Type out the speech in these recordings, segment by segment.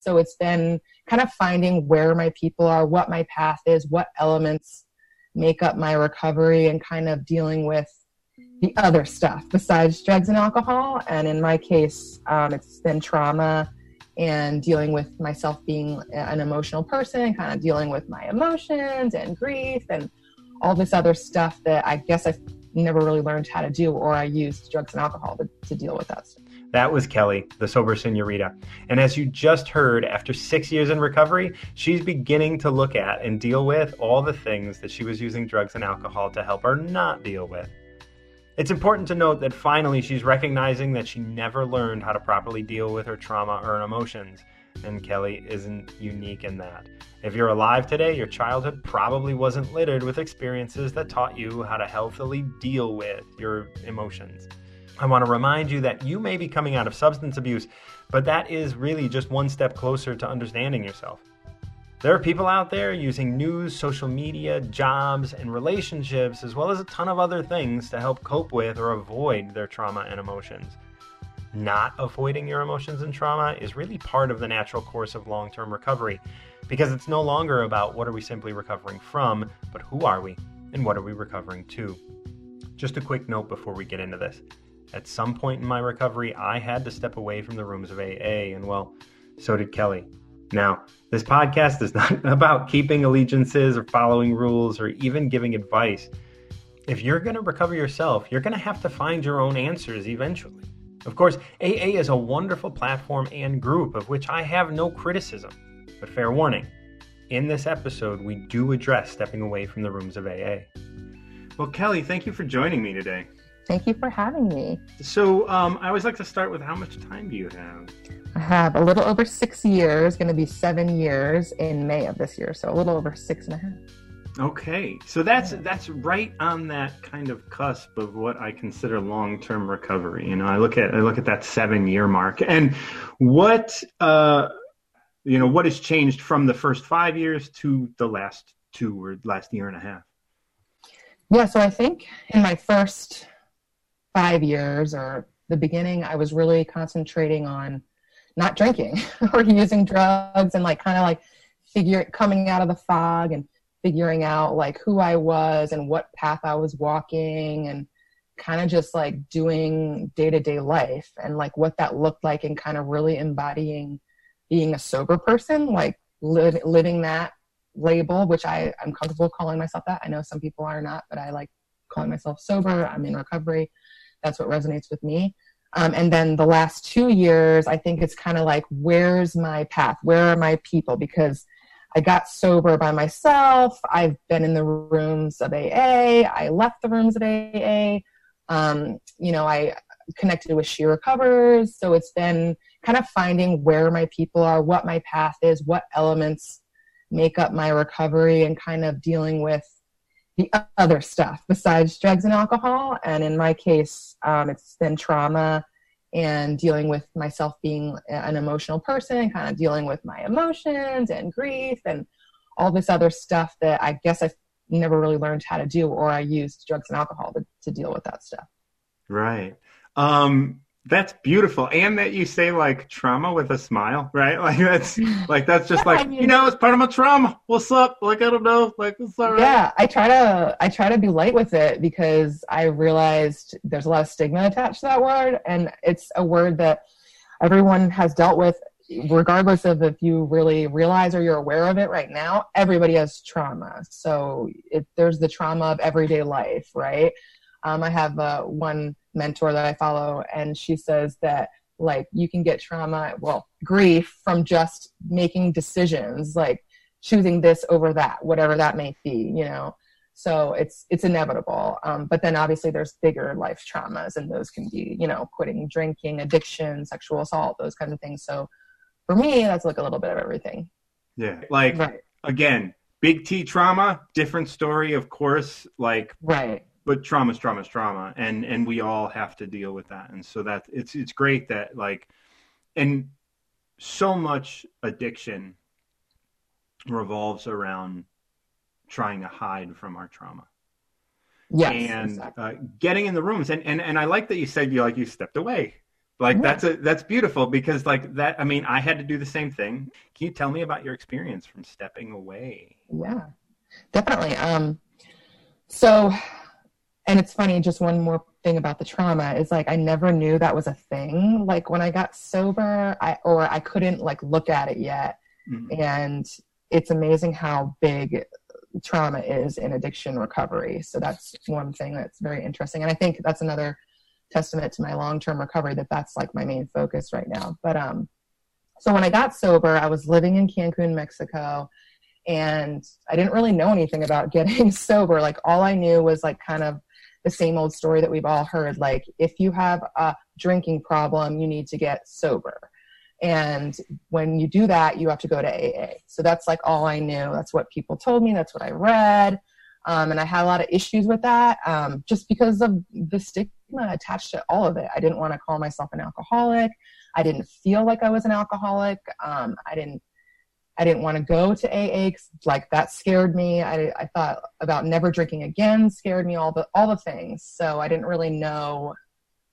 So it's been kind of finding where my people are, what my path is, what elements make up my recovery, and kind of dealing with the other stuff besides drugs and alcohol. And in my case, um, it's been trauma and dealing with myself being an emotional person, kind of dealing with my emotions and grief and all this other stuff that I guess I've never really learned how to do, or I used drugs and alcohol to, to deal with that stuff. That was Kelly, the sober senorita. And as you just heard, after six years in recovery, she's beginning to look at and deal with all the things that she was using drugs and alcohol to help her not deal with. It's important to note that finally she's recognizing that she never learned how to properly deal with her trauma or her emotions, and Kelly isn't unique in that. If you're alive today, your childhood probably wasn't littered with experiences that taught you how to healthily deal with your emotions. I want to remind you that you may be coming out of substance abuse, but that is really just one step closer to understanding yourself. There are people out there using news, social media, jobs, and relationships, as well as a ton of other things to help cope with or avoid their trauma and emotions. Not avoiding your emotions and trauma is really part of the natural course of long term recovery because it's no longer about what are we simply recovering from, but who are we and what are we recovering to. Just a quick note before we get into this. At some point in my recovery, I had to step away from the rooms of AA, and well, so did Kelly. Now, this podcast is not about keeping allegiances or following rules or even giving advice. If you're going to recover yourself, you're going to have to find your own answers eventually. Of course, AA is a wonderful platform and group of which I have no criticism. But fair warning, in this episode, we do address stepping away from the rooms of AA. Well, Kelly, thank you for joining me today. Thank you for having me. So, um, I always like to start with how much time do you have? I have a little over six years, going to be seven years in May of this year, so a little over six and a half. Okay, so that's that's right on that kind of cusp of what I consider long-term recovery. You know, I look at I look at that seven-year mark, and what uh, you know, what has changed from the first five years to the last two or last year and a half. Yeah, so I think in my first five years or the beginning, I was really concentrating on not drinking or using drugs and like kind of like figure coming out of the fog and figuring out like who I was and what path I was walking and kind of just like doing day to day life and like what that looked like and kind of really embodying being a sober person, like li- living that label, which I, I'm comfortable calling myself that. I know some people are not, but I like calling myself sober. I'm in recovery. That's what resonates with me. Um, and then the last two years, I think it's kind of like, where's my path? Where are my people? Because I got sober by myself. I've been in the rooms of AA. I left the rooms of AA. Um, you know, I connected with She Recovers. So it's been kind of finding where my people are, what my path is, what elements make up my recovery, and kind of dealing with the other stuff besides drugs and alcohol. And in my case, um, it's been trauma and dealing with myself being an emotional person, kind of dealing with my emotions and grief and all this other stuff that I guess I've never really learned how to do, or I used drugs and alcohol to, to deal with that stuff. Right. Um, that's beautiful, and that you say like trauma with a smile, right? Like that's like that's just like I mean, you know, it's part of my trauma. What's up? Like I don't know, like what's all right? Yeah, I try to I try to be light with it because I realized there's a lot of stigma attached to that word, and it's a word that everyone has dealt with, regardless of if you really realize or you're aware of it right now. Everybody has trauma, so it, there's the trauma of everyday life, right? Um, I have uh, one mentor that I follow, and she says that like you can get trauma, well, grief from just making decisions, like choosing this over that, whatever that may be, you know. So it's it's inevitable. Um, but then obviously there's bigger life traumas, and those can be, you know, quitting drinking, addiction, sexual assault, those kinds of things. So for me, that's like a little bit of everything. Yeah, like right. again, big T trauma, different story, of course. Like right but trauma is trauma is trauma and and we all have to deal with that and so that it's it's great that like and so much addiction revolves around trying to hide from our trauma yes and exactly. uh, getting in the rooms and, and and i like that you said you like you stepped away Like yeah. that's a that's beautiful because like that I mean I had to do the same thing. Can you tell me about your experience from stepping away? Yeah. Definitely. Um so and it's funny just one more thing about the trauma is like I never knew that was a thing. Like when I got sober, I or I couldn't like look at it yet. Mm-hmm. And it's amazing how big trauma is in addiction recovery. So that's one thing that's very interesting. And I think that's another testament to my long-term recovery that that's like my main focus right now. But um so when I got sober, I was living in Cancun, Mexico, and I didn't really know anything about getting sober. Like all I knew was like kind of the same old story that we've all heard like if you have a drinking problem, you need to get sober. And when you do that, you have to go to AA. So that's like all I knew. That's what people told me. That's what I read. Um, and I had a lot of issues with that um, just because of the stigma attached to all of it. I didn't want to call myself an alcoholic. I didn't feel like I was an alcoholic. Um, I didn't. I didn't want to go to AA like that scared me. I, I thought about never drinking again scared me all the all the things. So I didn't really know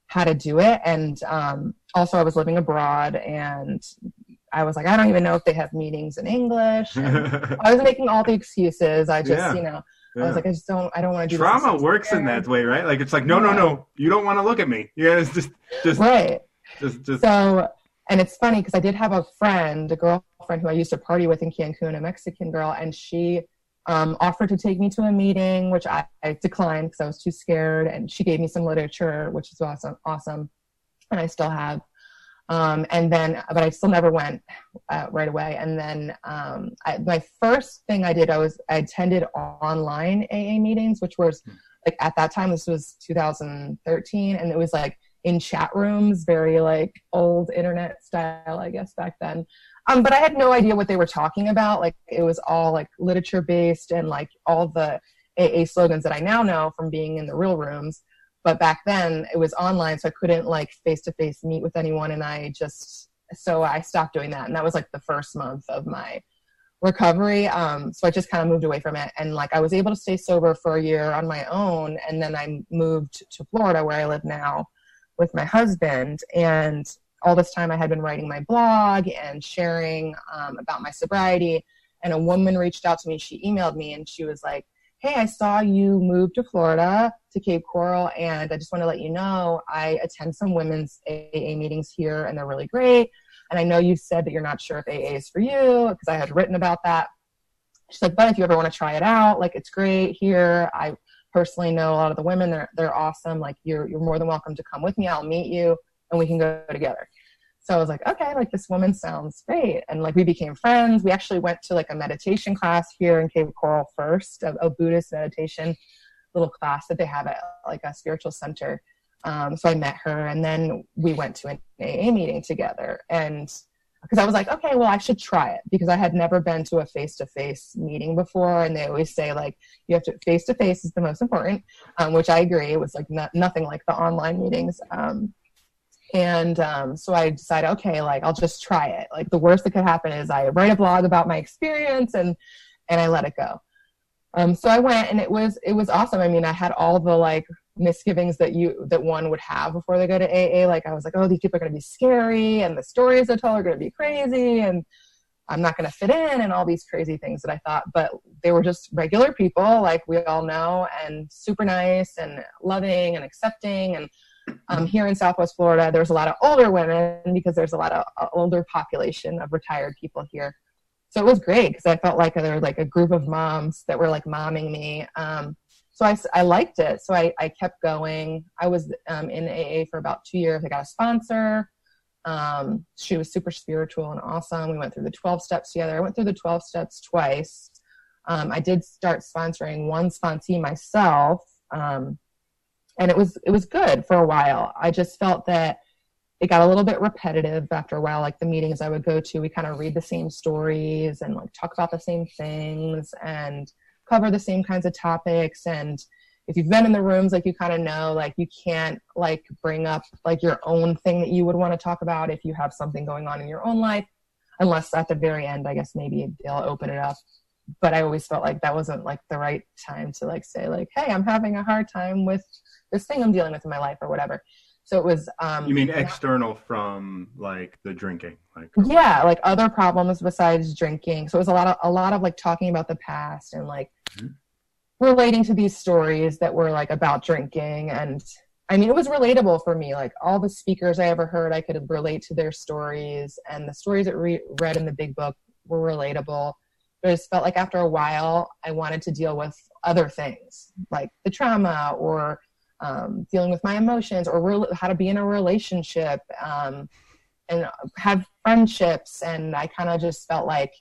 how to do it. And um, also, I was living abroad, and I was like, I don't even know if they have meetings in English. I was making all the excuses. I just, yeah. you know, yeah. I was like, I just don't, I don't want to do trauma works in that way, right? Like it's like, no, yeah. no, no, you don't want to look at me. Yeah, it's just, just right. Just, just. So, and it's funny because I did have a friend, a girlfriend who I used to party with in Cancun, a Mexican girl, and she um, offered to take me to a meeting, which I, I declined because I was too scared. And she gave me some literature, which is awesome, awesome, and I still have. Um, and then, but I still never went uh, right away. And then um, I, my first thing I did, I was I attended online AA meetings, which was like at that time, this was 2013, and it was like in chat rooms, very like old internet style, I guess back then. Um, but I had no idea what they were talking about. Like it was all like literature based and like all the AA slogans that I now know from being in the real rooms. But back then it was online, so I couldn't like face to face meet with anyone. And I just, so I stopped doing that. And that was like the first month of my recovery. Um, so I just kind of moved away from it. And like I was able to stay sober for a year on my own. And then I moved to Florida where I live now with my husband. And all this time I had been writing my blog and sharing um, about my sobriety. And a woman reached out to me. She emailed me and she was like, Hey, I saw you move to Florida to Cape Coral, and I just want to let you know I attend some women's AA meetings here, and they're really great. And I know you said that you're not sure if AA is for you because I had written about that. She's like, but if you ever want to try it out, like it's great here. I personally know a lot of the women; they're they're awesome. Like you're you're more than welcome to come with me. I'll meet you and we can go together. So I was like, okay, like this woman sounds great. And like we became friends. We actually went to like a meditation class here in Cape Coral first, a, a Buddhist meditation little class that they have at like a spiritual center. Um, so I met her and then we went to an AA meeting together. And because I was like, okay, well, I should try it because I had never been to a face to face meeting before. And they always say, like, you have to face to face is the most important, um, which I agree. It was like not, nothing like the online meetings. Um, and um, so I decided, okay, like I'll just try it. Like the worst that could happen is I write a blog about my experience and and I let it go. Um, so I went and it was it was awesome. I mean, I had all the like misgivings that you that one would have before they go to AA. Like I was like, oh, these people are going to be scary, and the stories they tell are going to be crazy, and I'm not going to fit in, and all these crazy things that I thought. But they were just regular people, like we all know, and super nice and loving and accepting and um, here in Southwest Florida, there's a lot of older women because there's a lot of uh, older population of retired people here. So it was great because I felt like there were like a group of moms that were like momming me. Um, so I, I liked it. So I, I kept going. I was um, in AA for about two years. I got a sponsor. Um, she was super spiritual and awesome. We went through the 12 steps together. I went through the 12 steps twice. Um, I did start sponsoring one sponsee myself. Um, and it was it was good for a while. I just felt that it got a little bit repetitive after a while. Like the meetings I would go to, we kind of read the same stories and like talk about the same things and cover the same kinds of topics. And if you've been in the rooms, like you kind of know, like you can't like bring up like your own thing that you would want to talk about if you have something going on in your own life, unless at the very end, I guess maybe they'll open it up. But I always felt like that wasn't like the right time to like say like, hey, I'm having a hard time with this thing I'm dealing with in my life or whatever. So it was. Um, you mean external from like the drinking, like yeah, like other problems besides drinking. So it was a lot of a lot of like talking about the past and like mm-hmm. relating to these stories that were like about drinking and. I mean, it was relatable for me. Like all the speakers I ever heard, I could relate to their stories, and the stories that re- read in the big book were relatable. But I just felt like after a while, I wanted to deal with other things, like the trauma or um, dealing with my emotions or how to be in a relationship um, and have friendships. And I kind of just felt like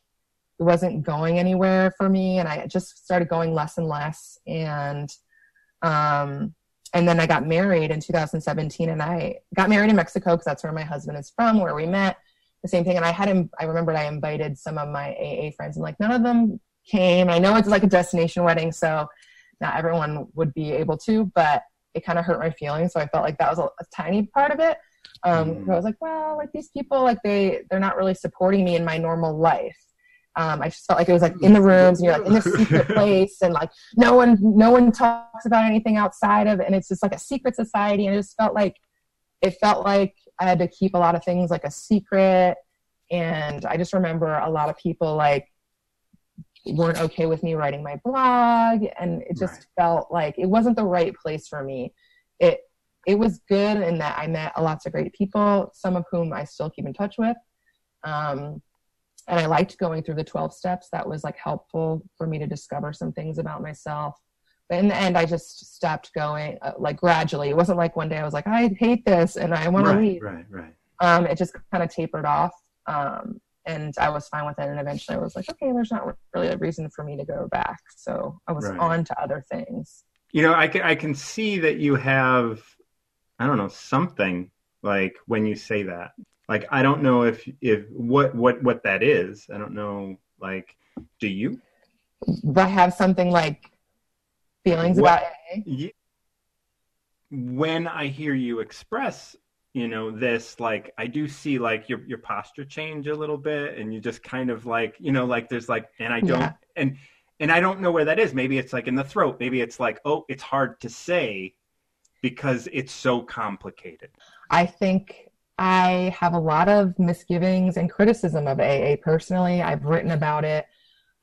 it wasn't going anywhere for me. And I just started going less and less. And, um, and then I got married in 2017 and I got married in Mexico because that's where my husband is from, where we met. The same thing. And I had him, I remembered I invited some of my AA friends and like none of them came. I know it's like a destination wedding, so not everyone would be able to, but it kind of hurt my feelings. So I felt like that was a, a tiny part of it. Um, mm. I was like, well, like these people, like they they're not really supporting me in my normal life. Um, I just felt like it was like in the rooms and you're like in this secret place and like no one no one talks about anything outside of it and it's just like a secret society and it just felt like it felt like I had to keep a lot of things like a secret and I just remember a lot of people like weren't okay with me writing my blog and it just right. felt like it wasn't the right place for me. It it was good in that i met lots of great people some of whom i still keep in touch with um, and i liked going through the 12 steps. That was like helpful for me to discover some things about myself. But in the end i just stopped going uh, like gradually. It wasn't like one day i was like i hate this and i want right, to leave. right right. Um, it just kind of tapered off um, and I was fine with it. And eventually I was like, okay, there's not really a reason for me to go back. So I was right. on to other things. You know, I can, I can see that you have, I don't know, something like when you say that. Like, I don't know if, if what, what, what that is. I don't know. Like, do you? I have something like feelings what, about it. When I hear you express you know this like i do see like your your posture change a little bit and you just kind of like you know like there's like and i don't yeah. and and i don't know where that is. Maybe it's like in the throat. Maybe it's like oh it's hard to say because it's so complicated. I think i have a lot of misgivings and criticism of aa personally i've written about it.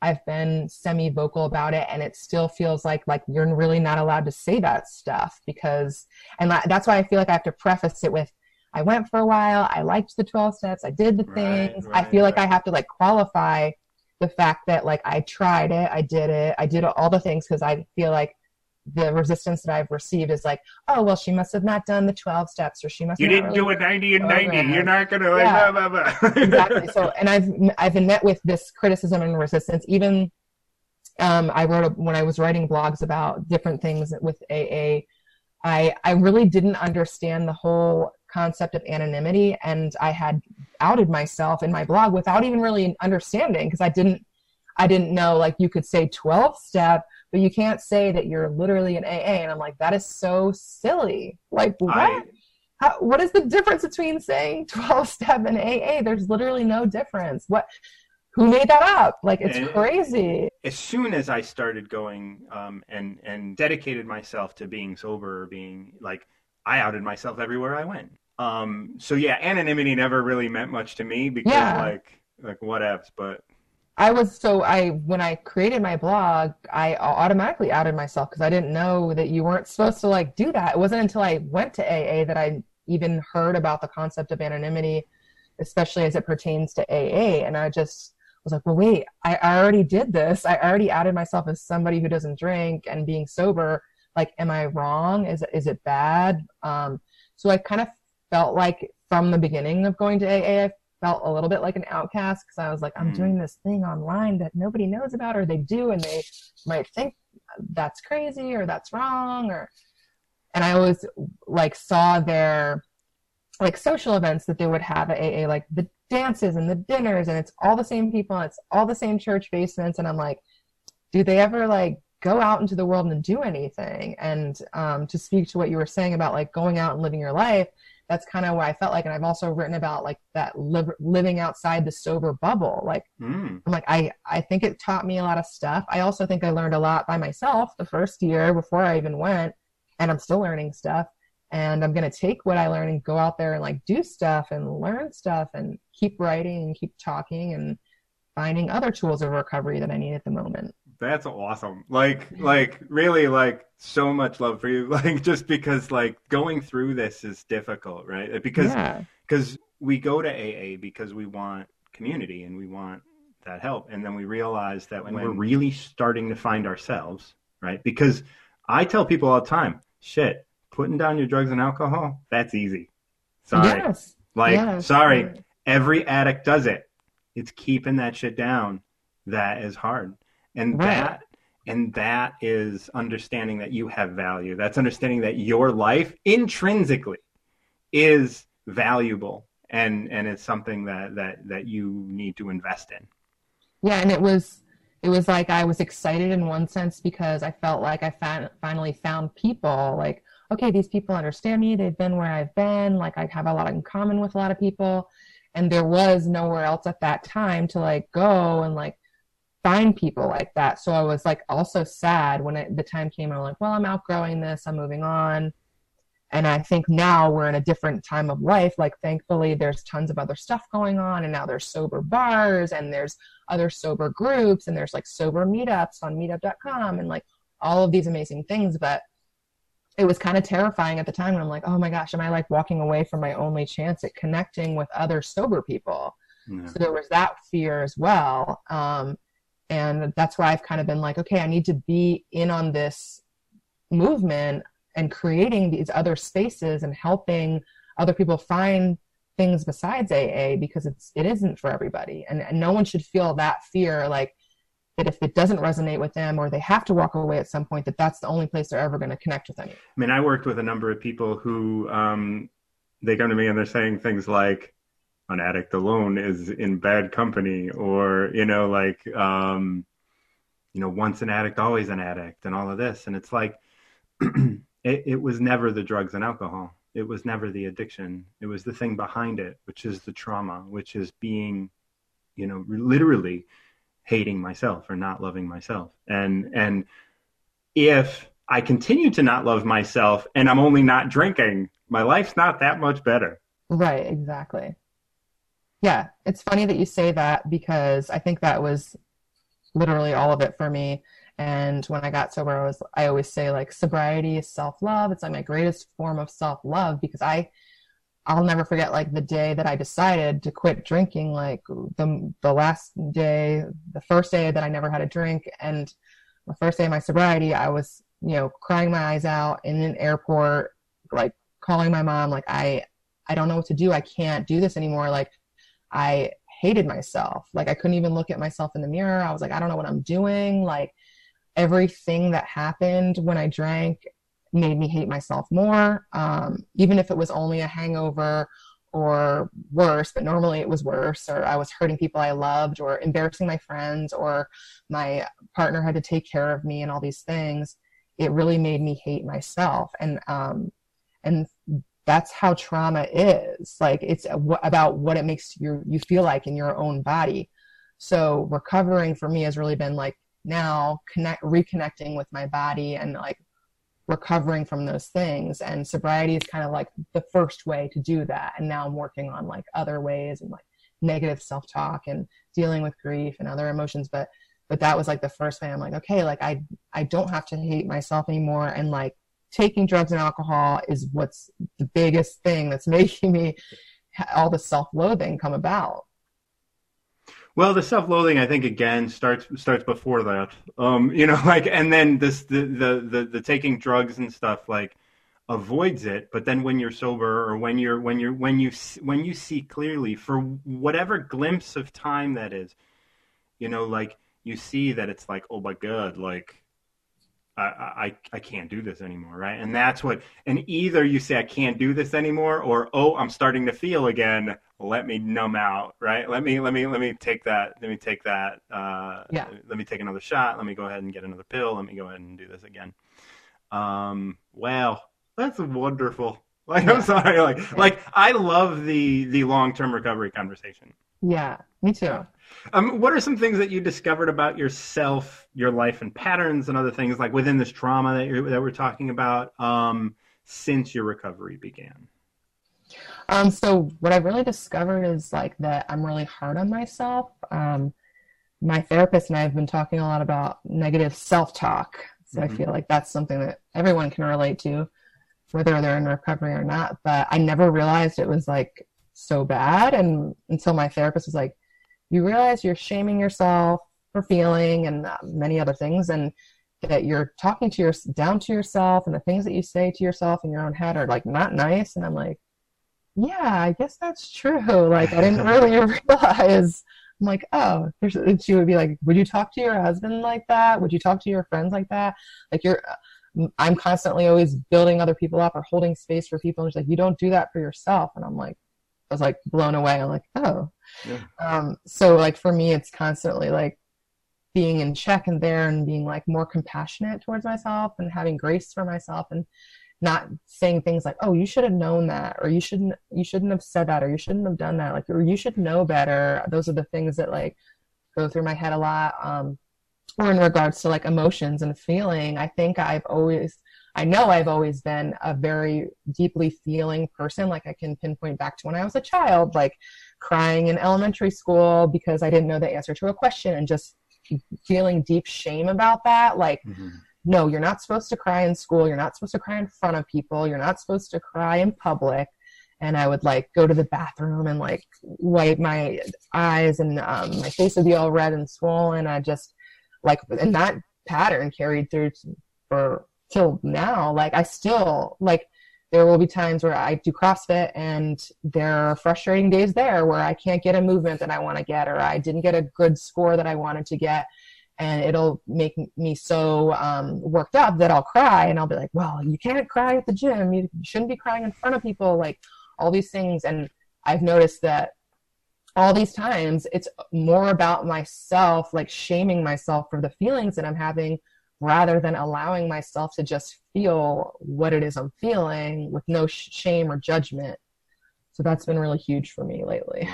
I've been semi vocal about it and it still feels like like you're really not allowed to say that stuff because and that's why I feel like I have to preface it with I went for a while. I liked the 12 steps. I did the things. Right, right, I feel like right. I have to like qualify the fact that like I tried it. I did it. I did all the things because I feel like the resistance that I've received is like, oh, well, she must have not done the 12 steps or she must have You didn't really do a 90 and 90. You're not going to like, yeah. blah, blah, blah. exactly. So, and I've, I've been met with this criticism and resistance. Even um, I wrote a, when I was writing blogs about different things with AA, I, I really didn't understand the whole concept of anonymity and I had outed myself in my blog without even really understanding because I didn't I didn't know like you could say 12 step but you can't say that you're literally an AA and I'm like that is so silly. Like what? I, How, what is the difference between saying 12 step and AA there's literally no difference. What who made that up? Like it's crazy. as soon as I started going um, and and dedicated myself to being sober or being like I outed myself everywhere I went um, so yeah, anonymity never really meant much to me because yeah. like like whatevs, but I was so I when I created my blog, I automatically outed myself because I didn't know that you weren't supposed to like do that. It wasn't until I went to AA that I even heard about the concept of anonymity, especially as it pertains to AA. And I just was like, well, wait, I, I already did this. I already outed myself as somebody who doesn't drink and being sober. Like, am I wrong? Is is it bad? Um, so I kind of felt like from the beginning of going to AA, I felt a little bit like an outcast because I was like, I'm mm. doing this thing online that nobody knows about, or they do, and they might think that's crazy or that's wrong, or and I always like saw their like social events that they would have at AA, like the dances and the dinners, and it's all the same people, and it's all the same church basements, and I'm like, do they ever like go out into the world and do anything? And um, to speak to what you were saying about like going out and living your life, that's kind of what I felt like. And I've also written about like that li- living outside the sober bubble. Like, mm. I'm like, I, I think it taught me a lot of stuff. I also think I learned a lot by myself the first year before I even went, and I'm still learning stuff. and I'm going to take what I learn and go out there and like do stuff and learn stuff and keep writing and keep talking and finding other tools of recovery that I need at the moment. That's awesome. Like, like really, like so much love for you. Like, just because like going through this is difficult, right? Because because yeah. we go to AA because we want community and we want that help, and then we realize that when, when we're really starting to find ourselves, right? Because I tell people all the time, shit, putting down your drugs and alcohol, that's easy. Sorry. Yes. Like, yes. sorry. Every addict does it. It's keeping that shit down that is hard. And right. that and that is understanding that you have value. That's understanding that your life intrinsically is valuable and and it's something that that that you need to invest in. Yeah, and it was it was like I was excited in one sense because I felt like I found, finally found people like okay, these people understand me. They've been where I've been. Like I have a lot in common with a lot of people. And there was nowhere else at that time to like go and like find people like that. So I was like also sad when it, the time came. I'm like, well, I'm outgrowing this. I'm moving on. And I think now we're in a different time of life. Like, thankfully, there's tons of other stuff going on. And now there's sober bars and there's other sober groups and there's like sober meetups on meetup.com and like all of these amazing things. But it was kind of terrifying at the time when I'm like, oh my gosh, am I like walking away from my only chance at connecting with other sober people? Yeah. So there was that fear as well. Um, and that's why I've kind of been like, okay, I need to be in on this movement and creating these other spaces and helping other people find things besides AA because it's it isn't for everybody. And, and no one should feel that fear like that if it doesn't resonate with them or they have to walk away at some point that that's the only place they're ever going to connect with anyone i mean i worked with a number of people who um, they come to me and they're saying things like an addict alone is in bad company or you know like um, you know once an addict always an addict and all of this and it's like it, it was never the drugs and alcohol it was never the addiction it was the thing behind it which is the trauma which is being you know literally hating myself or not loving myself. And and if I continue to not love myself and I'm only not drinking, my life's not that much better. Right, exactly. Yeah, it's funny that you say that because I think that was literally all of it for me. And when I got sober, I was I always say like sobriety is self love. It's like my greatest form of self love because I I'll never forget like the day that I decided to quit drinking, like the the last day, the first day that I never had a drink, and the first day of my sobriety, I was you know crying my eyes out in an airport, like calling my mom, like I I don't know what to do, I can't do this anymore, like I hated myself, like I couldn't even look at myself in the mirror. I was like I don't know what I'm doing, like everything that happened when I drank made me hate myself more, um, even if it was only a hangover or worse, but normally it was worse, or I was hurting people I loved, or embarrassing my friends, or my partner had to take care of me, and all these things. It really made me hate myself, and um, and that's how trauma is. Like it's about what it makes you you feel like in your own body. So recovering for me has really been like now connect reconnecting with my body and like recovering from those things and sobriety is kind of like the first way to do that and now i'm working on like other ways and like negative self-talk and dealing with grief and other emotions but but that was like the first way i'm like okay like i i don't have to hate myself anymore and like taking drugs and alcohol is what's the biggest thing that's making me all the self-loathing come about well, the self-loathing, I think, again starts starts before that. Um, you know, like, and then this the, the the the taking drugs and stuff like avoids it. But then when you're sober, or when you're when you're when you when you see clearly for whatever glimpse of time that is, you know, like you see that it's like, oh my god, like I, I, I can't do this anymore, right? And that's what, and either you say I can't do this anymore, or oh, I'm starting to feel again. Let me numb out, right? Let me, let me, let me take that. Let me take that. Uh, yeah. Let me take another shot. Let me go ahead and get another pill. Let me go ahead and do this again. Um, wow, that's wonderful. Like, yeah. I'm sorry, like, yeah. like I love the the long term recovery conversation. Yeah, me too. Um, what are some things that you discovered about yourself, your life, and patterns, and other things like within this trauma that you're, that we're talking about? Um, since your recovery began? Um, so what I've really discovered is like that I'm really hard on myself. Um, my therapist and I have been talking a lot about negative self-talk. So mm-hmm. I feel like that's something that everyone can relate to, whether they're in recovery or not. But I never realized it was like so bad, and until my therapist was like, "You realize you're shaming yourself for feeling and uh, many other things, and that you're talking to your down to yourself, and the things that you say to yourself in your own head are like not nice." And I'm like, "Yeah, I guess that's true. Like I didn't really realize." I'm like, oh, she would be like, would you talk to your husband like that? Would you talk to your friends like that? Like you're, I'm constantly always building other people up or holding space for people. And she's like, you don't do that for yourself. And I'm like, was like blown away. I'm like, oh. Yeah. Um, so like for me, it's constantly like being in check and there and being like more compassionate towards myself and having grace for myself and not saying things like, "Oh, you should have known that," or "You shouldn't, you shouldn't have said that," or "You shouldn't have done that," like, or "You should know better." Those are the things that like go through my head a lot. Um, or in regards to like emotions and feeling, I think I've always, I know I've always been a very deeply feeling person. Like I can pinpoint back to when I was a child, like crying in elementary school because I didn't know the answer to a question and just feeling deep shame about that. Like. Mm-hmm no, you're not supposed to cry in school. You're not supposed to cry in front of people. You're not supposed to cry in public. And I would like go to the bathroom and like wipe my eyes and um, my face would be all red and swollen. I just like, and that pattern carried through for till now. Like I still like, there will be times where I do CrossFit and there are frustrating days there where I can't get a movement that I want to get or I didn't get a good score that I wanted to get and it'll make me so um, worked up that I'll cry and I'll be like, well, you can't cry at the gym. You shouldn't be crying in front of people, like all these things. And I've noticed that all these times it's more about myself, like shaming myself for the feelings that I'm having rather than allowing myself to just feel what it is I'm feeling with no shame or judgment. So that's been really huge for me lately.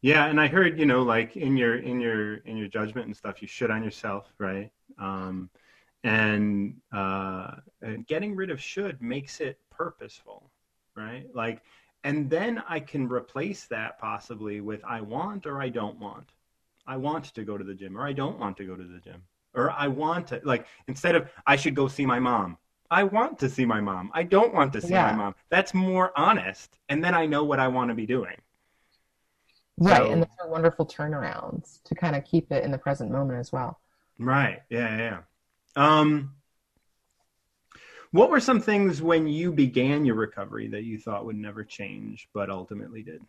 Yeah, and I heard you know like in your in your in your judgment and stuff, you should on yourself, right? Um, and uh, getting rid of should makes it purposeful, right? Like, and then I can replace that possibly with I want or I don't want. I want to go to the gym or I don't want to go to the gym or I want to like instead of I should go see my mom. I want to see my mom. I don't want to see yeah. my mom. That's more honest, and then I know what I want to be doing. Right, so, and those are wonderful turnarounds to kind of keep it in the present moment as well. Right. Yeah. Yeah. Um, what were some things when you began your recovery that you thought would never change, but ultimately did?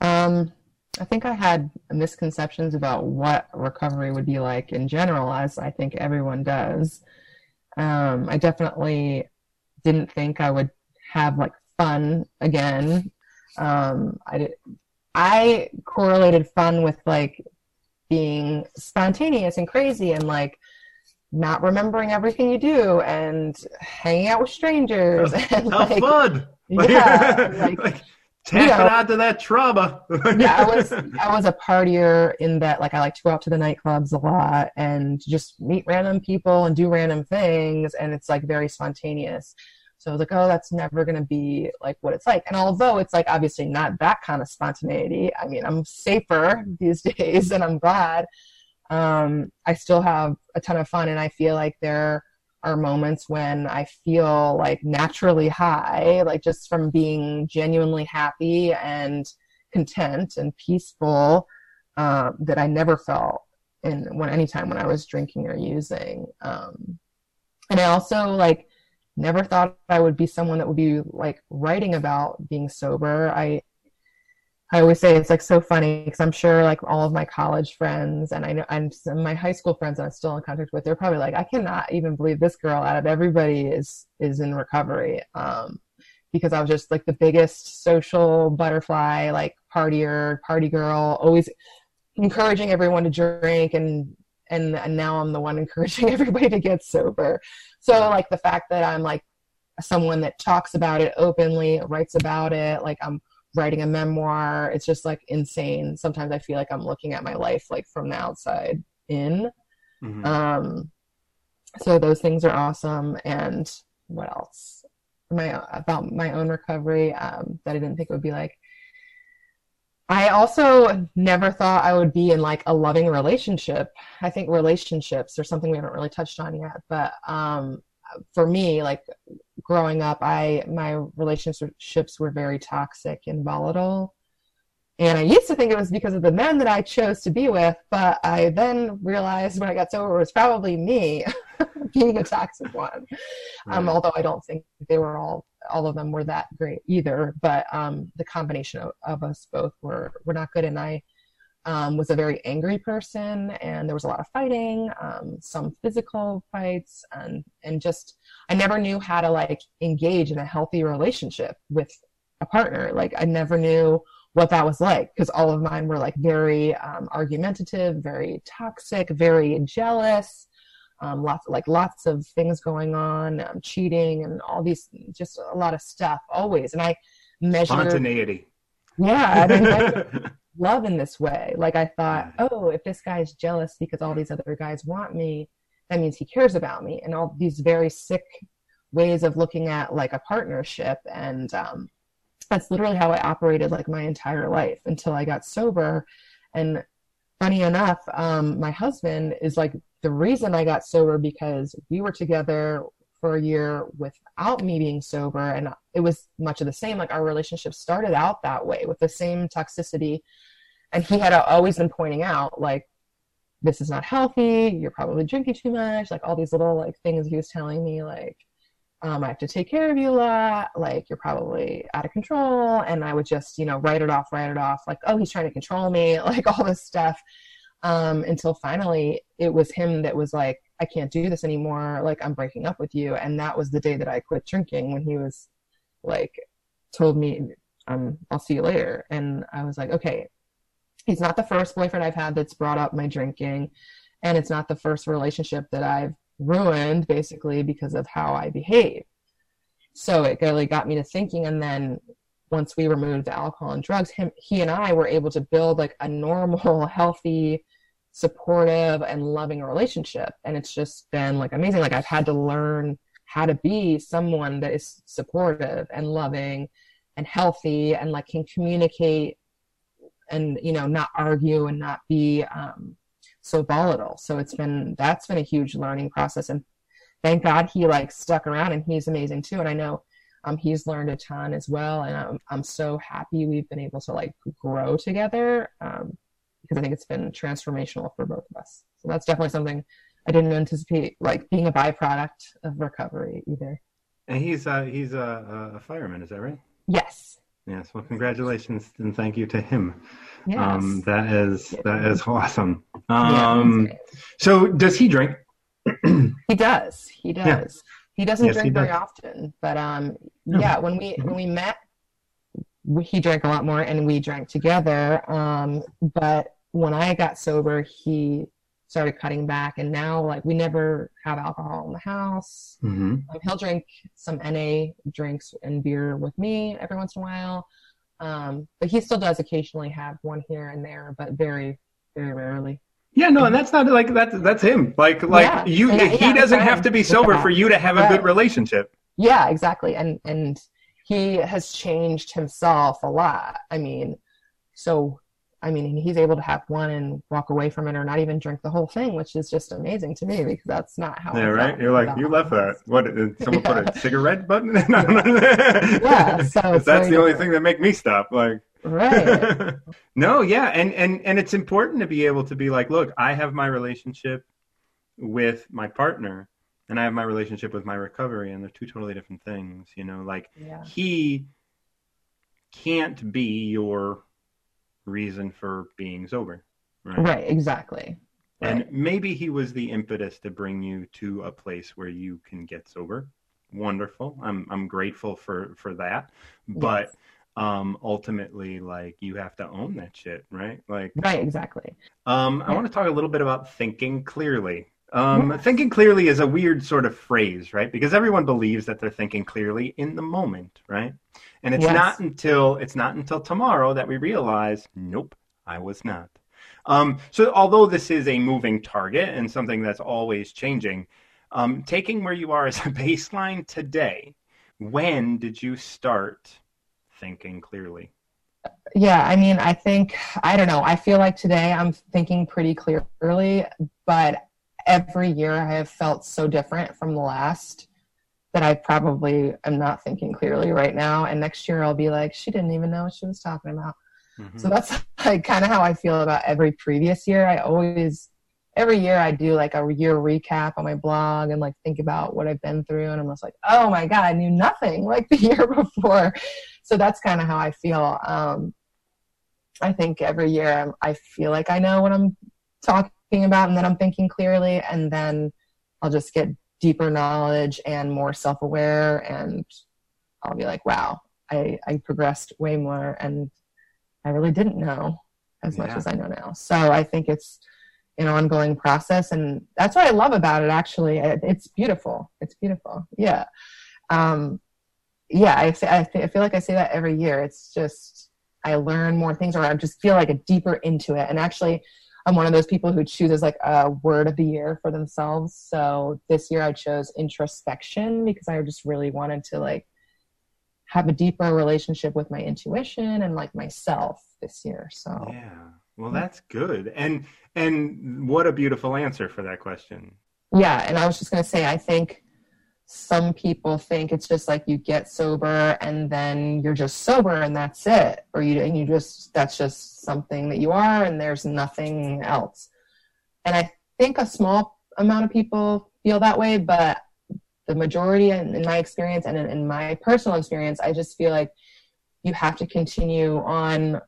Um, I think I had misconceptions about what recovery would be like in general, as I think everyone does. Um, I definitely didn't think I would have like fun again. Um, I did, I correlated fun with like being spontaneous and crazy and like not remembering everything you do and hanging out with strangers and have like, fun. Yeah, like, like tap you know, it out to that trauma. yeah, I was I was a partier in that like I like to go out to the nightclubs a lot and just meet random people and do random things and it's like very spontaneous. So I was like, oh, that's never going to be like what it's like. And although it's like obviously not that kind of spontaneity, I mean, I'm safer these days and I'm glad. Um, I still have a ton of fun and I feel like there are moments when I feel like naturally high, like just from being genuinely happy and content and peaceful uh, that I never felt in when any time when I was drinking or using. Um, and I also like never thought I would be someone that would be like writing about being sober. I I always say it's like so funny because I'm sure like all of my college friends and I know and my high school friends I'm still in contact with, they're probably like, I cannot even believe this girl out of everybody is is in recovery. Um, because I was just like the biggest social butterfly, like partier, party girl, always encouraging everyone to drink and and, and now I'm the one encouraging everybody to get sober. So like the fact that I'm like someone that talks about it openly, writes about it, like I'm writing a memoir, it's just like insane. Sometimes I feel like I'm looking at my life like from the outside in. Mm-hmm. Um, so those things are awesome. And what else? my about my own recovery um, that I didn't think it would be like. I also never thought I would be in like a loving relationship. I think relationships are something we haven't really touched on yet, but um, for me, like growing up, I my relationships were very toxic and volatile. And I used to think it was because of the men that I chose to be with, but I then realized when I got sober it was probably me being a toxic one. Um, although I don't think they were all all of them were that great either, but um, the combination of, of, us both were were not good. And I um, was a very angry person, and there was a lot of fighting, um, some physical fights, and and just I never knew how to like engage in a healthy relationship with a partner. Like I never knew what that was like because all of mine were like very um, argumentative, very toxic, very jealous. Um, lots like lots of things going on, um, cheating and all these just a lot of stuff always. And I measured spontaneity. Yeah, I love in this way. Like I thought, oh, if this guy's jealous because all these other guys want me, that means he cares about me. And all these very sick ways of looking at like a partnership and um, that's literally how I operated like my entire life until I got sober. And funny enough, um, my husband is like the reason I got sober because we were together for a year without me being sober. And it was much of the same. Like our relationship started out that way with the same toxicity. And he had always been pointing out, like, this is not healthy. You're probably drinking too much. Like all these little like things he was telling me, like, um, I have to take care of you a lot. Like, you're probably out of control. And I would just, you know, write it off, write it off. Like, oh, he's trying to control me, like all this stuff. Um, until finally it was him that was like, I can't do this anymore. Like, I'm breaking up with you. And that was the day that I quit drinking when he was like, told me, um, I'll see you later. And I was like, okay, he's not the first boyfriend I've had that's brought up my drinking. And it's not the first relationship that I've ruined basically because of how I behave. So it really got me to thinking. And then once we removed the alcohol and drugs, him, he and I were able to build like a normal, healthy, supportive, and loving relationship. And it's just been like amazing. Like I've had to learn how to be someone that is supportive and loving and healthy and like can communicate and you know not argue and not be um, so volatile. So it's been that's been a huge learning process, and thank God he like stuck around, and he's amazing too. And I know um, he's learned a ton as well, and I'm I'm so happy we've been able to like grow together um, because I think it's been transformational for both of us. So that's definitely something I didn't anticipate like being a byproduct of recovery either. And he's uh, he's a, a fireman, is that right? Yes. Yes. Well, congratulations and thank you to him. Yes. Um, that is that is awesome. Um, yeah, so does he drink? he does. He does. Yeah. He doesn't yes, drink he very does. often, but um, yeah, when we when we met, he drank a lot more, and we drank together. Um, but when I got sober, he started cutting back, and now like we never have alcohol in the house. Mm-hmm. Um, he'll drink some NA drinks and beer with me every once in a while. Um, but he still does occasionally have one here and there, but very, very rarely. Yeah, no, and that's not like that's that's him. Like like yeah. you, he yeah, doesn't have to be sober for you to have a good relationship. Yeah, exactly, and and he has changed himself a lot. I mean, so I mean, he's able to have one and walk away from it or not even drink the whole thing, which is just amazing to me because that's not how. Yeah, right. You're like, you left that. What? Did uh, someone yeah. put a cigarette button? yeah. So that's the only thing that make me stop. Like. Right. no, yeah, and and and it's important to be able to be like, look, I have my relationship with my partner, and I have my relationship with my recovery, and they're two totally different things. You know, like yeah. he can't be your reason for being sober. Right, right exactly. And right. maybe he was the impetus to bring you to a place where you can get sober. Wonderful. I'm I'm grateful for for that. But yes. um ultimately like you have to own that shit, right? Like Right, exactly. Um I want to talk a little bit about thinking clearly. Um, thinking clearly is a weird sort of phrase, right? Because everyone believes that they're thinking clearly in the moment, right? And it's yes. not until it's not until tomorrow that we realize, nope, I was not. Um, so although this is a moving target and something that's always changing, um, taking where you are as a baseline today, when did you start thinking clearly? Yeah, I mean, I think, I don't know, I feel like today I'm thinking pretty clearly, but every year I have felt so different from the last that I probably am not thinking clearly right now. And next year I'll be like, she didn't even know what she was talking about. Mm-hmm. So that's like kind of how I feel about every previous year. I always, every year I do like a year recap on my blog and like think about what I've been through. And I'm just like, oh my God, I knew nothing like the year before. So that's kind of how I feel. Um, I think every year I'm, I feel like I know what I'm talking about and then I'm thinking clearly. And then I'll just get deeper knowledge and more self aware. And I'll be like, wow, I, I progressed way more. And I really didn't know as yeah. much as I know now. So I think it's an ongoing process. And that's what I love about it, actually. It's beautiful. It's beautiful. Yeah. Um, yeah, I, say, I, I feel like I say that every year. It's just, I learn more things or I just feel like a deeper into it. And actually, I'm one of those people who chooses like a word of the year for themselves. So this year I chose introspection because I just really wanted to like have a deeper relationship with my intuition and like myself this year. So yeah, well, that's good. And and what a beautiful answer for that question. Yeah, and I was just gonna say, I think some people think it's just like you get sober and then you're just sober and that's it, or you and you just that's just something that you are and there's nothing else. And I think a small amount of people feel that way, but the majority in, in my experience and in, in my personal experience i just feel like you have to continue on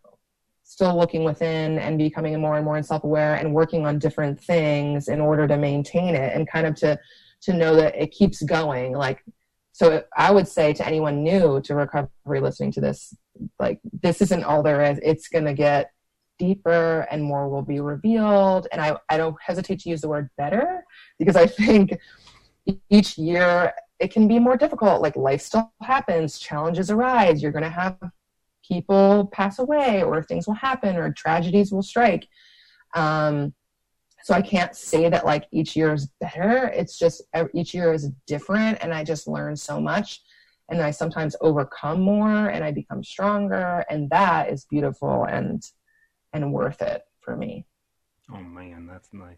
still looking within and becoming more and more self-aware and working on different things in order to maintain it and kind of to to know that it keeps going like so i would say to anyone new to recovery listening to this like this isn't all there is it's going to get deeper and more will be revealed and I, I don't hesitate to use the word better because i think each year it can be more difficult. Like life still happens, challenges arise. You're going to have people pass away, or things will happen, or tragedies will strike. Um, so I can't say that like each year is better. It's just each year is different, and I just learn so much. And I sometimes overcome more, and I become stronger, and that is beautiful and and worth it for me. Oh man, that's nice.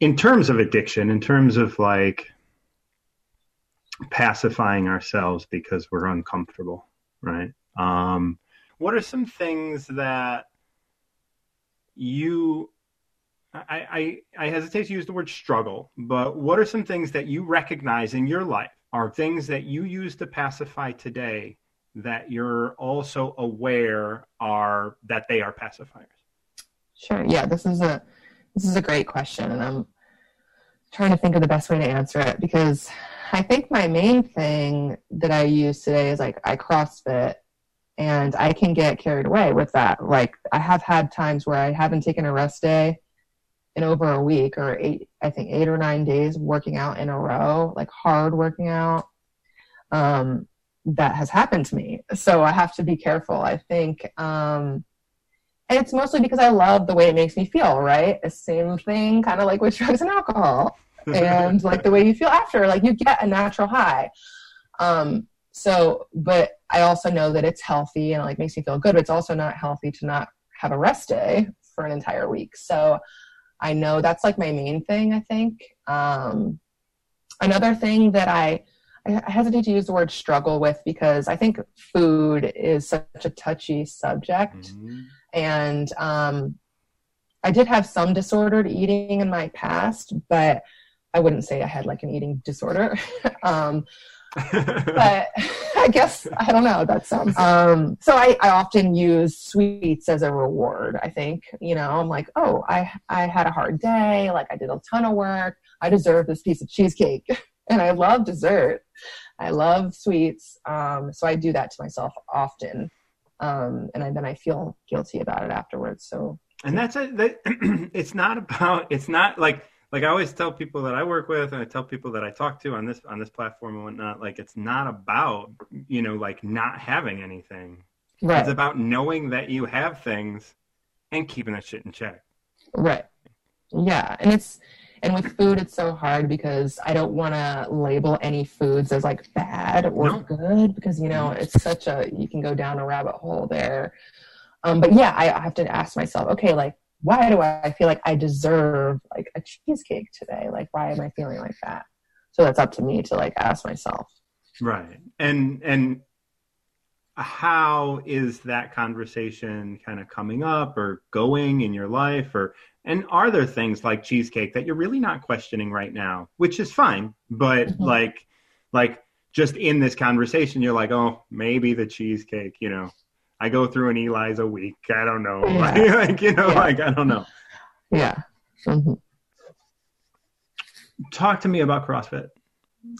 In terms of addiction, in terms of like pacifying ourselves because we're uncomfortable, right? Um, what are some things that you I, I, I hesitate to use the word struggle, but what are some things that you recognize in your life are things that you use to pacify today that you're also aware are that they are pacifiers? Sure. Yeah, this is a this is a great question, and I'm trying to think of the best way to answer it because I think my main thing that I use today is like I CrossFit and I can get carried away with that. Like I have had times where I haven't taken a rest day in over a week or eight, I think eight or nine days working out in a row, like hard working out. Um, that has happened to me. So I have to be careful. I think, um, and it's mostly because I love the way it makes me feel, right? The same thing, kind of like with drugs and alcohol and like the way you feel after like you get a natural high um so but i also know that it's healthy and like makes me feel good but it's also not healthy to not have a rest day for an entire week so i know that's like my main thing i think um another thing that i I hesitate to use the word struggle with because I think food is such a touchy subject. Mm-hmm. And um, I did have some disordered eating in my past, but I wouldn't say I had like an eating disorder. um, but I guess I don't know. That sounds. Um, so I, I often use sweets as a reward. I think you know I'm like, oh, I I had a hard day. Like I did a ton of work. I deserve this piece of cheesecake, and I love dessert. I love sweets. Um, so I do that to myself often, um, and I, then I feel guilty about it afterwards. So. And that's a, that, it's not about. It's not like like I always tell people that I work with and I tell people that I talk to on this on this platform and whatnot, like it's not about, you know, like not having anything. Right. It's about knowing that you have things and keeping that shit in check. Right. Yeah. And it's And with food, it's so hard because I don't want to label any foods as like bad or No. good because, you know, it's such a, you can go down a rabbit hole there. Um, but yeah, I, I have to ask myself, okay, like, why do I feel like I deserve like a cheesecake today? Like, why am I feeling like that? So that's up to me to like ask myself. Right. And and how is that conversation kind of coming up or going in your life or and are there things like cheesecake that you're really not questioning right now, which is fine, but Mhm. like like just in this conversation you're like, "Oh, maybe the cheesecake, you know. I go through an Eli's a week. I don't know." Yeah. like, you know, Yeah. like I don't know. Yeah. Mhm. Talk to me about CrossFit.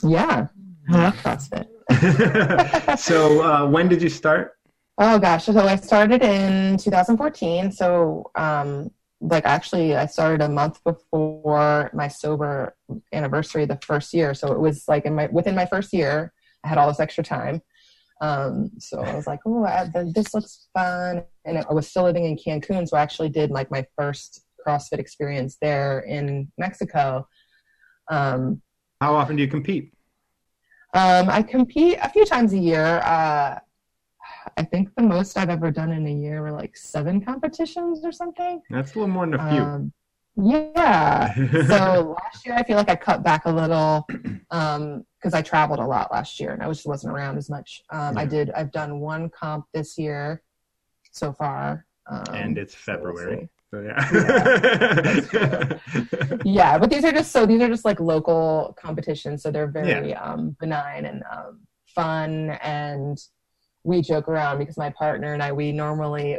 Yeah. I love CrossFit. so, uh, when did you start? Oh gosh, so I started in 2014. So, um, like actually, I started a month before my sober anniversary, the first year. So it was like in my within my first year, I had all this extra time. Um, so I was like, oh, this looks fun, and I was still living in Cancun, so I actually did like my first CrossFit experience there in Mexico. Um, How often do you compete? um, I compete a few times a year. Uh, I think the most I've ever done in a year were like seven competitions or something. That's a little more than a few. Um, yeah. so last year I feel like I cut back a little because I traveled a lot last year and I just wasn't around as much. Um, I did. I've done one comp this year so far. Um, and it's so we'll February. So, yeah. yeah but these are just so these are just like local competitions so they're very um, benign and um, fun and we joke around because my partner and i we normally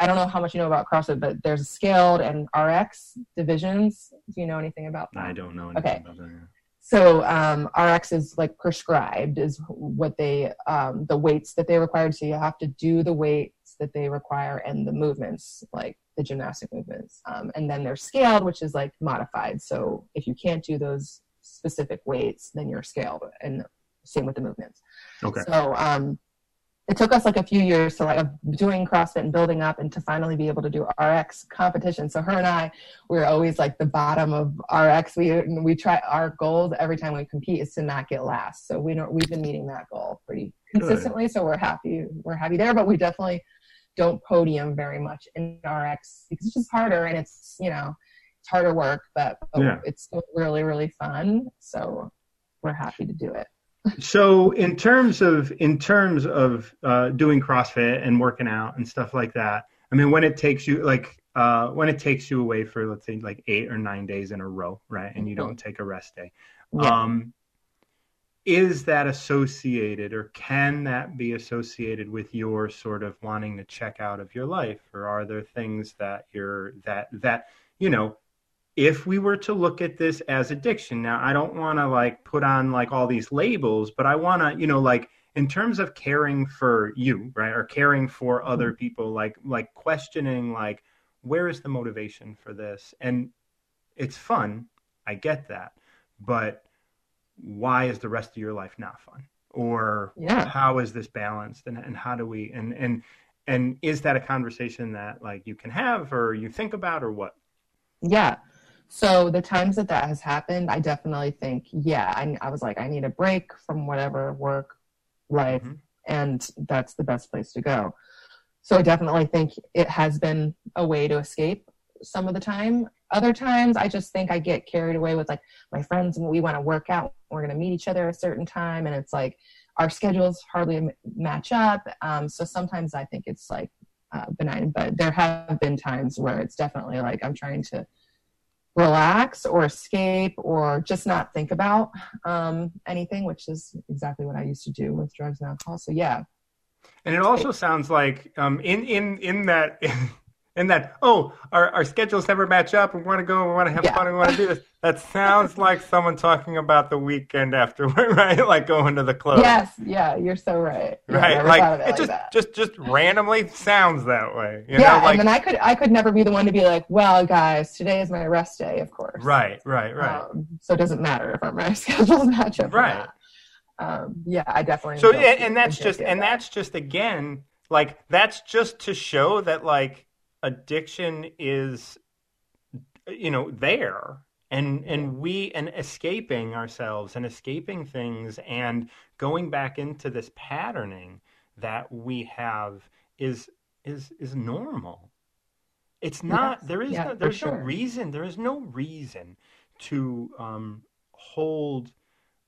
i don't know how much you know about crossfit but there's scaled and rx divisions do you know anything about that I don't know anything Okay. about that. so um, RX is like prescribed is what they um, the weights that they required. So you have to do the weights that they require and the movements like the gymnastic movements. Um, and then they're scaled, which is like modified. So if you can't do those specific weights, then you're scaled. And same with the movements. Okay. So um, it took us like a few years to like of doing CrossFit and building up and to finally be able to do RX competition. So her and I, we were always like the bottom of RX. We we try our goals every time we compete is to not get last. So we don't we've been meeting that goal pretty Good. consistently. So we're happy we're happy there. But we definitely don't podium very much in RX because it's just harder and it's you know it's harder work, but, but Yeah. it's really really fun. So we're happy to do it. So in terms of in terms of uh, doing CrossFit and working out and stuff like that, I mean, when it takes you like uh, when it takes you away for let's say like eight or nine days in a row, right, and you don't take a rest day, Yeah. um, is that associated or can that be associated with your sort of wanting to check out of your life, or are there things that you're that that you know if we were to look at this as addiction now i don't want to like put on like all these labels but i want to you know like in terms of caring for you right or caring for other mm-hmm. people like like questioning like where is the motivation for this and it's fun i get that but why is the rest of your life not fun or Yeah. how is this balanced and, and how do we and and and is that a conversation that like you can have or you think about or what Yeah. So the times that that has happened, I definitely think, yeah, I, I was like, I need a break from whatever work, life, Mhm. and that's the best place to go. So I definitely think it has been a way to escape some of the time. Other times, I just think I get carried away with like my friends and we want to work out. We're going to meet each other a certain time, and it's like our schedules hardly match up. Um, so sometimes I think it's like uh, benign, but there have been times where it's definitely like I'm trying to relax or escape or just not think about um, anything, which is exactly what I used to do with drugs and alcohol. So yeah, And it also sounds like um, in in in that in that oh our, our schedules never match up. We want to go. We want to have Yeah. fun. We want to do this. That sounds like someone talking about the weekend afterward, right? Like going to the club, yes, yeah, you're so right. Right? Like of it, just that. just just randomly sounds that way. You yeah, know, like and then I could I could never be the one to be like, well, guys, today is my rest day, of course. right, right, right. Um, so it doesn't matter if our my schedules match up. Right. Um, yeah, I definitely. so and, and that's just and that. that's just again like that's just to show that like addiction is you know there and and we and escaping ourselves and escaping things and going back into this patterning that we have is is is normal. It's not Yes. there is Yeah, no there's no reason there is no reason to um hold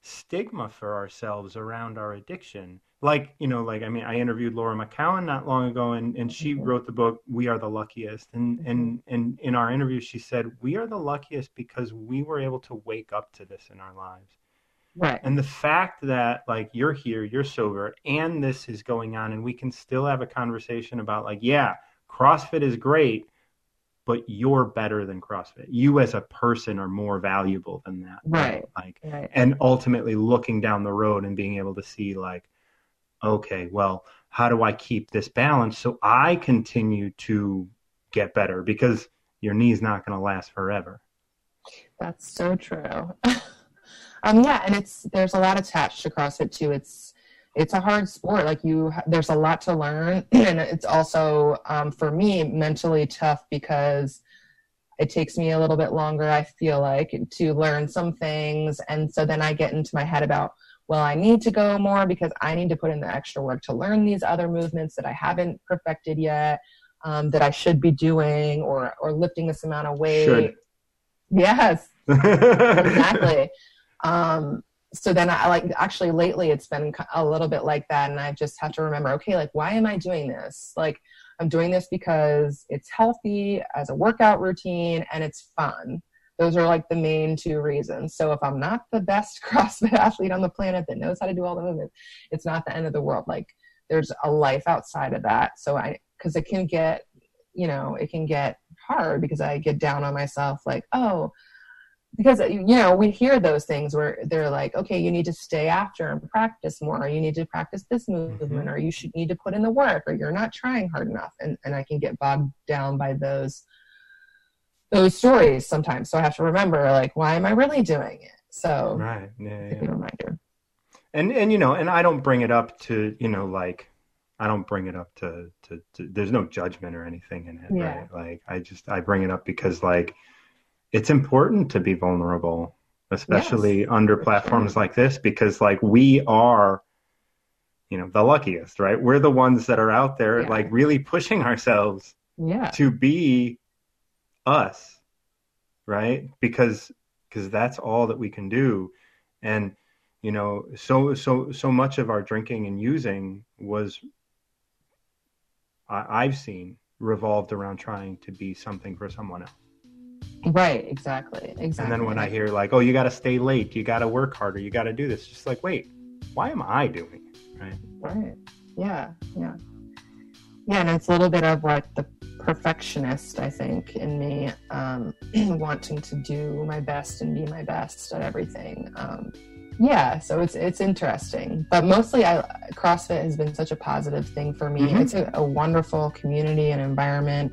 stigma for ourselves around our addiction like you know like i mean i interviewed Laura McKowen not long ago and, and she Mhm. wrote the book we are the luckiest and and and in our interview she said we are the luckiest because we were able to wake up to this in our lives Right. and the fact that like you're here you're sober and this is going on and we can still have a conversation about like yeah crossfit is great but you're better than crossfit you as a person are more valuable than that Right. like Right. and ultimately looking down the road and being able to see like okay well how do i keep this balance so i continue to get better because your knee's not going to last forever That's so true. um, yeah, and it's there's a lot attached to CrossFit too. It's it's a hard sport. Like you, there's a lot to learn, and it's also um, for me mentally tough because it takes me a little bit longer. I feel like to learn some things, and so then I get into my head about well, I need to go more because I need to put in the extra work to learn these other movements that I haven't perfected yet. Um, that I should be doing, or or lifting this amount of weight. Should. Yes, exactly. Um, so then I like actually lately it's been a little bit like that, and I just have to remember, okay, like why am I doing this? Like I'm doing this because it's healthy as a workout routine and it's fun. Those are like the main two reasons. So if I'm not the best CrossFit athlete on the planet that knows how to do all the movements, it's not the end of the world. Like there's a life outside of that. So I, because it can get, you know, it can get hard because I get down on myself, like, oh, because you know we hear those things where they're like okay you need to stay after and practice more or you need to practice this mm-hmm. movement or you should need to put in the work or you're not trying hard enough and, and i can get bogged down by those those stories sometimes so i have to remember like why am i really doing it so right yeah, yeah. good reminder and and you know and i don't bring it up to you know like i don't bring it up to to, to there's no judgment or anything in it Yeah. right like i just i bring it up because like it's important to be vulnerable especially under platforms sure. like this because like we are you know the luckiest right we're the ones that are out there Yeah. like really pushing ourselves yeah to be us right because because that's all that we can do and you know so so so much of our drinking and using was I, i've seen revolved around trying to be something for someone else right exactly exactly and then when i hear like oh you got to stay late you got to work harder you got to do this just like wait why am i doing it right Right. Yeah. Yeah. Yeah, and it's a little bit of like the perfectionist, I think, in me, um, wanting to do my best and be my best at everything. Um, yeah, so it's it's interesting, but mostly, I CrossFit has been such a positive thing for me. Mhm. It's a, a wonderful community and environment,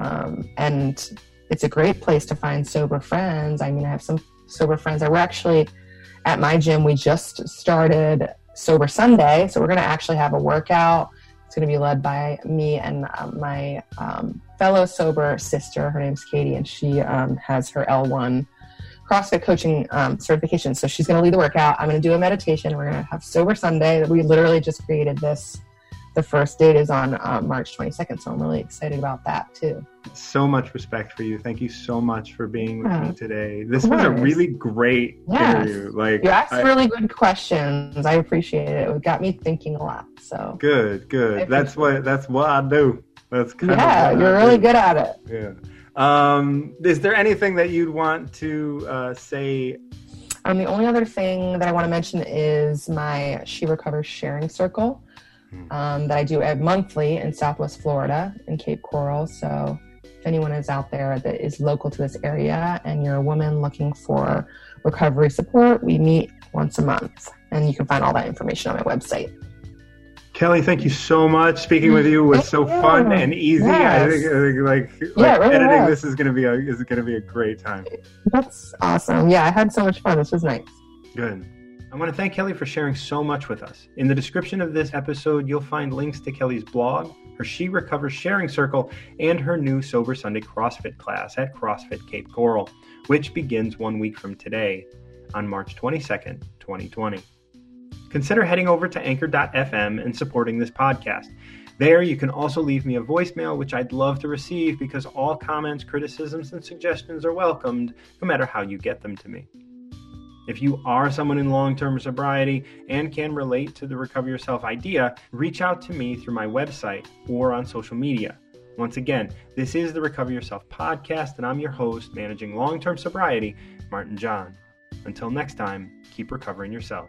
um, and it's a great place to find sober friends. I mean, I have some sober friends. I we're actually at my gym. We just started Sober Sunday. So we're going to actually have a workout. It's going to be led by me and um, my um, fellow sober sister. Her name's Katie, and she um, has her L1 CrossFit coaching um, certification. So she's going to lead the workout. I'm going to do a meditation. We're going to have Sober Sunday. We literally just created this. The first date is on uh, March 22nd. So I'm really excited about that too. so much respect for you thank you so much for being with Yeah. me today this was a really great Yes. interview like You asked I- really good questions. I appreciate it. It got me thinking a lot. So Good, good. That's what that's what I do. That's kind yeah, you're I really do. good at it. Yeah. Um, is there anything that you'd want to uh, say? Um, the only other thing that I want to mention is my She Recovers sharing circle. Um, that I do at monthly in Southwest Florida in Cape Coral. So if anyone is out there that is local to this area and you're a woman looking for recovery support, we meet once a month. And you can find all that information on my website. Kelly, thank you so much. Speaking with you was so you. fun and easy. I think, I think like, Yeah, like really editing was. this is gonna be a is gonna be a great time. That's awesome. Yeah, I had so much fun. This was nice. Good. I want to thank Kelly for sharing so much with us. In the description of this episode, you'll find links to Kelly's blog, her She Recovers Sharing Circle, and her new Sober Sunday CrossFit class at CrossFit Cape Coral, which begins one week from today on March 22nd, 2020. Consider heading over to anchor.fm and supporting this podcast. There, you can also leave me a voicemail, which I'd love to receive because all comments, criticisms, and suggestions are welcomed, no matter how you get them to me. If you are someone in long term sobriety and can relate to the Recover Yourself idea, reach out to me through my website or on social media. Once again, this is the Recover Yourself podcast, and I'm your host, managing long term sobriety, Martin John. Until next time, keep recovering yourself.